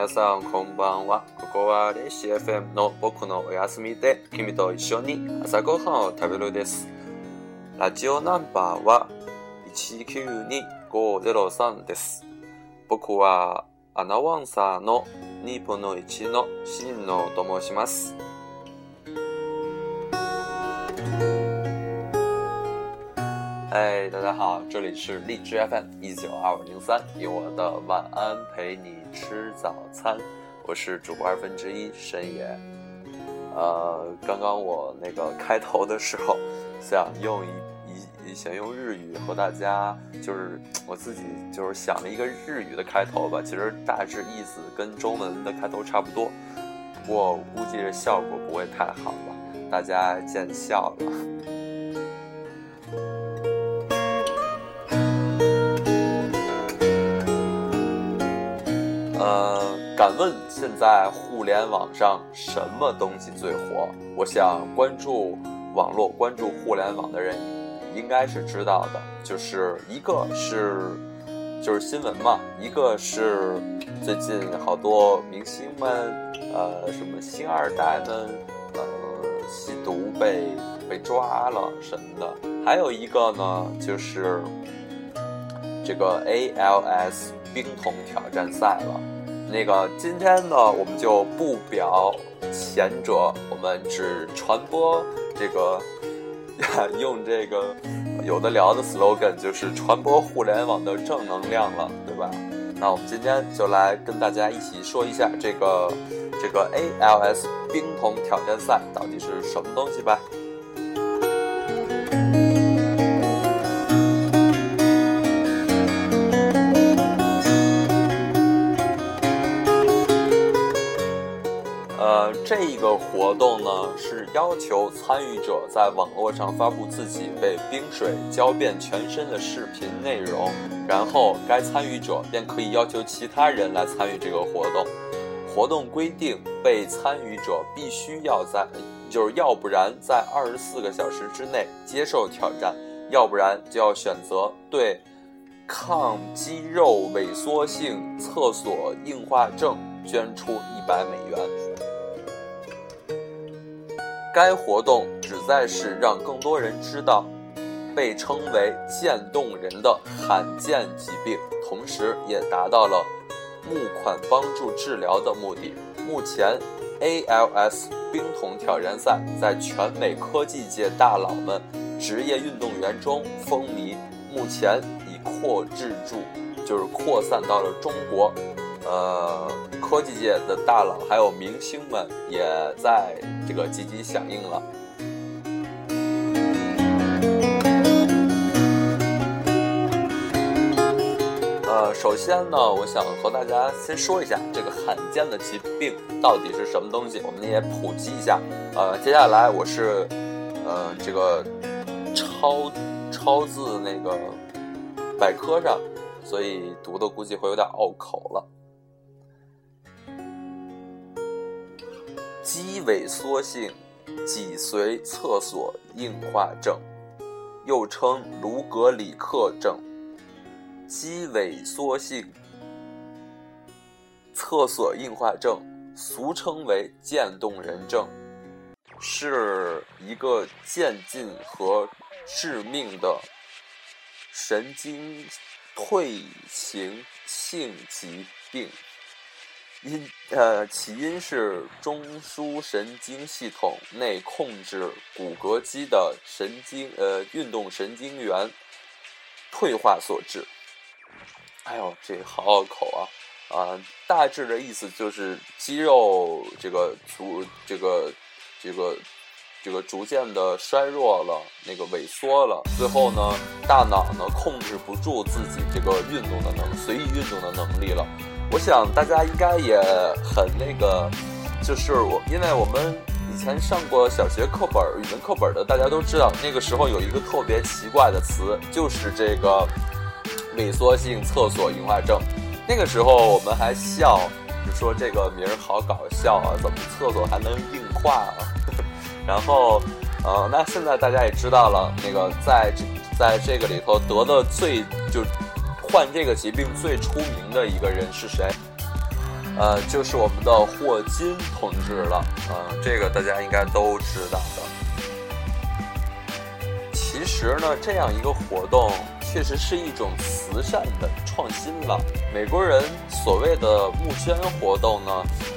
皆さんこんばんは。ここはレシ FM の僕のお休みで君と一緒に朝ごはんを食べるです。ラジオナンバーは192503です。僕はアナウンサーの2分の1の真野と申します。大家好，这里是荔枝 FM 一九二五零三，用我的晚安陪你吃早餐，我是主播二分之一深野。呃，刚刚我那个开头的时候，想用一一想用日语和大家，就是我自己就是想了一个日语的开头吧，其实大致意思跟中文的开头差不多，不过估计这效果不会太好吧，大家见笑了。问现在互联网上什么东西最火？我想关注网络、关注互联网的人应该是知道的，就是一个是就是新闻嘛，一个是最近好多明星们，呃，什么星二代们，呃，吸毒被被抓了什么的，还有一个呢，就是这个 ALS 冰桶挑战赛了。那个今天呢，我们就不表前者，我们只传播这个，用这个有的聊的 slogan，就是传播互联网的正能量了，对吧？那我们今天就来跟大家一起说一下这个这个 ALS 冰桶挑战赛到底是什么东西吧。这个活动呢，是要求参与者在网络上发布自己被冰水浇遍全身的视频内容，然后该参与者便可以要求其他人来参与这个活动。活动规定，被参与者必须要在，就是要不然在二十四个小时之内接受挑战，要不然就要选择对抗肌肉萎缩性厕所硬化症捐出一百美元。该活动旨在是让更多人知道，被称为渐冻人的罕见疾病，同时也达到了募款帮助治疗的目的。目前，ALS 冰桶挑战赛在全美科技界大佬们、职业运动员中风靡，目前已扩至住，就是扩散到了中国。呃，科技界的大佬还有明星们也在这个积极响应了。呃，首先呢，我想和大家先说一下这个罕见的疾病到底是什么东西，我们也普及一下。呃，接下来我是呃这个抄抄自那个百科上，所以读的估计会有点拗口了。肌萎缩性脊髓侧索硬化症，又称卢格里克症。肌萎缩性侧索硬化症，俗称为渐冻人症，是一个渐进和致命的神经退行性疾病。因呃，起因是中枢神经系统内控制骨骼肌的神经呃运动神经元退化所致。哎呦，这好拗口啊！啊，大致的意思就是肌肉这个逐这个这个这个逐渐的衰弱了，那个萎缩了，最后呢，大脑呢控制不住自己这个运动的能随意运动的能力了。我想大家应该也很那个，就是我，因为我们以前上过小学课本、语文课本的，大家都知道，那个时候有一个特别奇怪的词，就是这个萎缩性厕所硬化症。那个时候我们还笑，就说这个名儿好搞笑啊，怎么厕所还能硬化啊？然后，呃，那现在大家也知道了，那个在在这个里头得的最就。患这个疾病最出名的一个人是谁？呃，就是我们的霍金同志了。呃，这个大家应该都知道的。其实呢，这样一个活动确实是一种慈善的创新了。美国人所谓的募捐活动呢，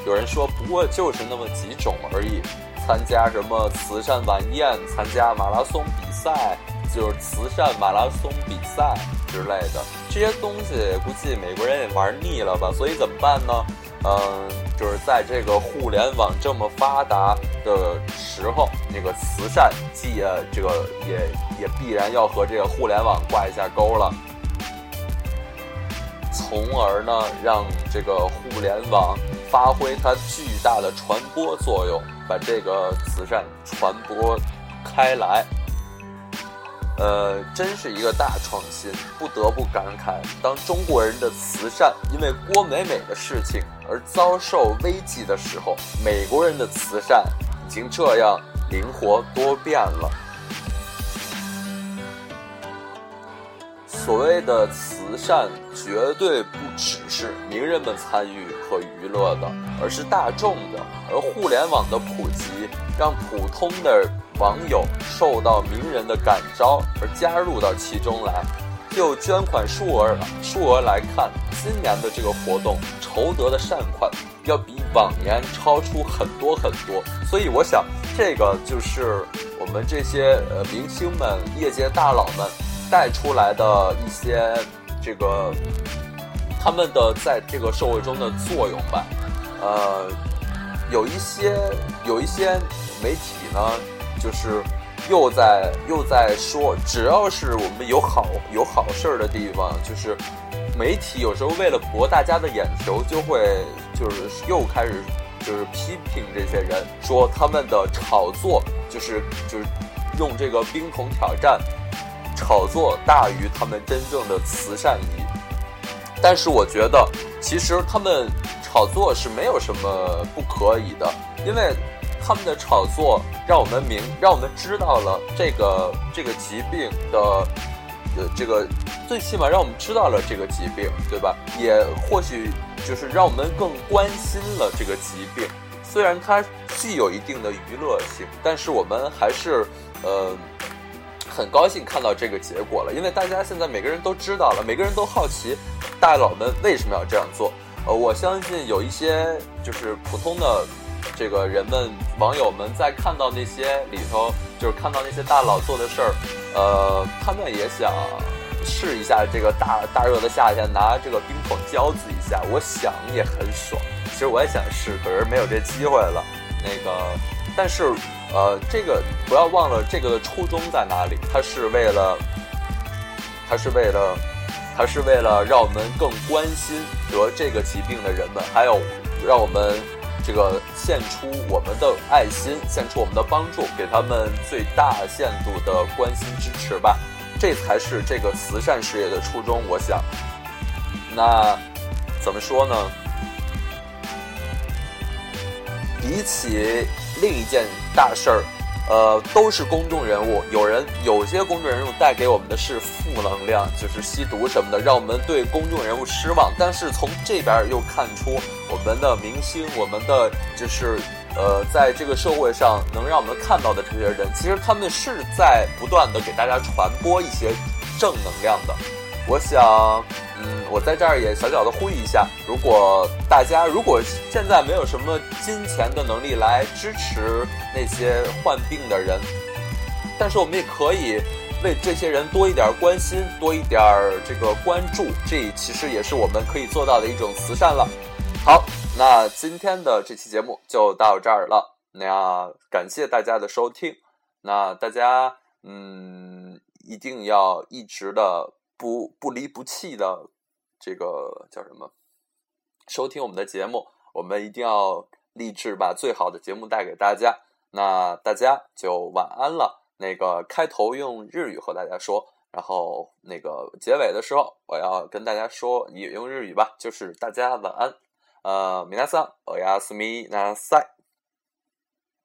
有人说不过就是那么几种而已，参加什么慈善晚宴，参加马拉松比赛。就是慈善马拉松比赛之类的这些东西，估计美国人也玩腻了吧？所以怎么办呢？嗯，就是在这个互联网这么发达的时候，那个慈善既这个也也必然要和这个互联网挂一下钩了，从而呢，让这个互联网发挥它巨大的传播作用，把这个慈善传播开来。呃，真是一个大创新，不得不感慨，当中国人的慈善因为郭美美的事情而遭受危机的时候，美国人的慈善已经这样灵活多变了。所谓的慈善，绝对不只是名人们参与和娱乐的，而是大众的。而互联网的普及，让普通的。网友受到名人的感召而加入到其中来，就捐款数额数额来看，今年的这个活动筹得的善款要比往年超出很多很多。所以我想，这个就是我们这些呃明星们、业界大佬们带出来的一些这个他们的在这个社会中的作用吧。呃，有一些有一些媒体呢。就是又在又在说，只要是我们有好有好事儿的地方，就是媒体有时候为了博大家的眼球，就会就是又开始就是批评这些人，说他们的炒作就是就是用这个冰桶挑战炒作大于他们真正的慈善意义。但是我觉得，其实他们炒作是没有什么不可以的，因为。他们的炒作让我们明，让我们知道了这个这个疾病的，呃，这个最起码让我们知道了这个疾病，对吧？也或许就是让我们更关心了这个疾病。虽然它具有一定的娱乐性，但是我们还是呃很高兴看到这个结果了，因为大家现在每个人都知道了，每个人都好奇大佬们为什么要这样做。呃，我相信有一些就是普通的。这个人们网友们在看到那些里头，就是看到那些大佬做的事儿，呃，他们也想试一下这个大大热的夏天拿这个冰桶浇自己一下，我想也很爽。其实我也想试，可是没有这机会了。那个，但是呃，这个不要忘了这个的初衷在哪里？它是为了，它是为了，它是为了让我们更关心得这个疾病的人们，还有让我们。这个献出我们的爱心，献出我们的帮助，给他们最大限度的关心支持吧，这才是这个慈善事业的初衷。我想，那怎么说呢？比起另一件大事儿。呃，都是公众人物。有人有些公众人物带给我们的是负能量，就是吸毒什么的，让我们对公众人物失望。但是从这边又看出我们的明星，我们的就是呃，在这个社会上能让我们看到的这些人，其实他们是在不断的给大家传播一些正能量的。我想。嗯，我在这儿也小小的呼吁一下，如果大家如果现在没有什么金钱的能力来支持那些患病的人，但是我们也可以为这些人多一点关心，多一点这个关注，这其实也是我们可以做到的一种慈善了。好，那今天的这期节目就到这儿了，那感谢大家的收听，那大家嗯一定要一直的不不离不弃的。这个叫什么？收听我们的节目，我们一定要励志把最好的节目带给大家。那大家就晚安了。那个开头用日语和大家说，然后那个结尾的时候，我要跟大家说也用日语吧，就是大家晚安。呃，米娜桑，おやすみなさい。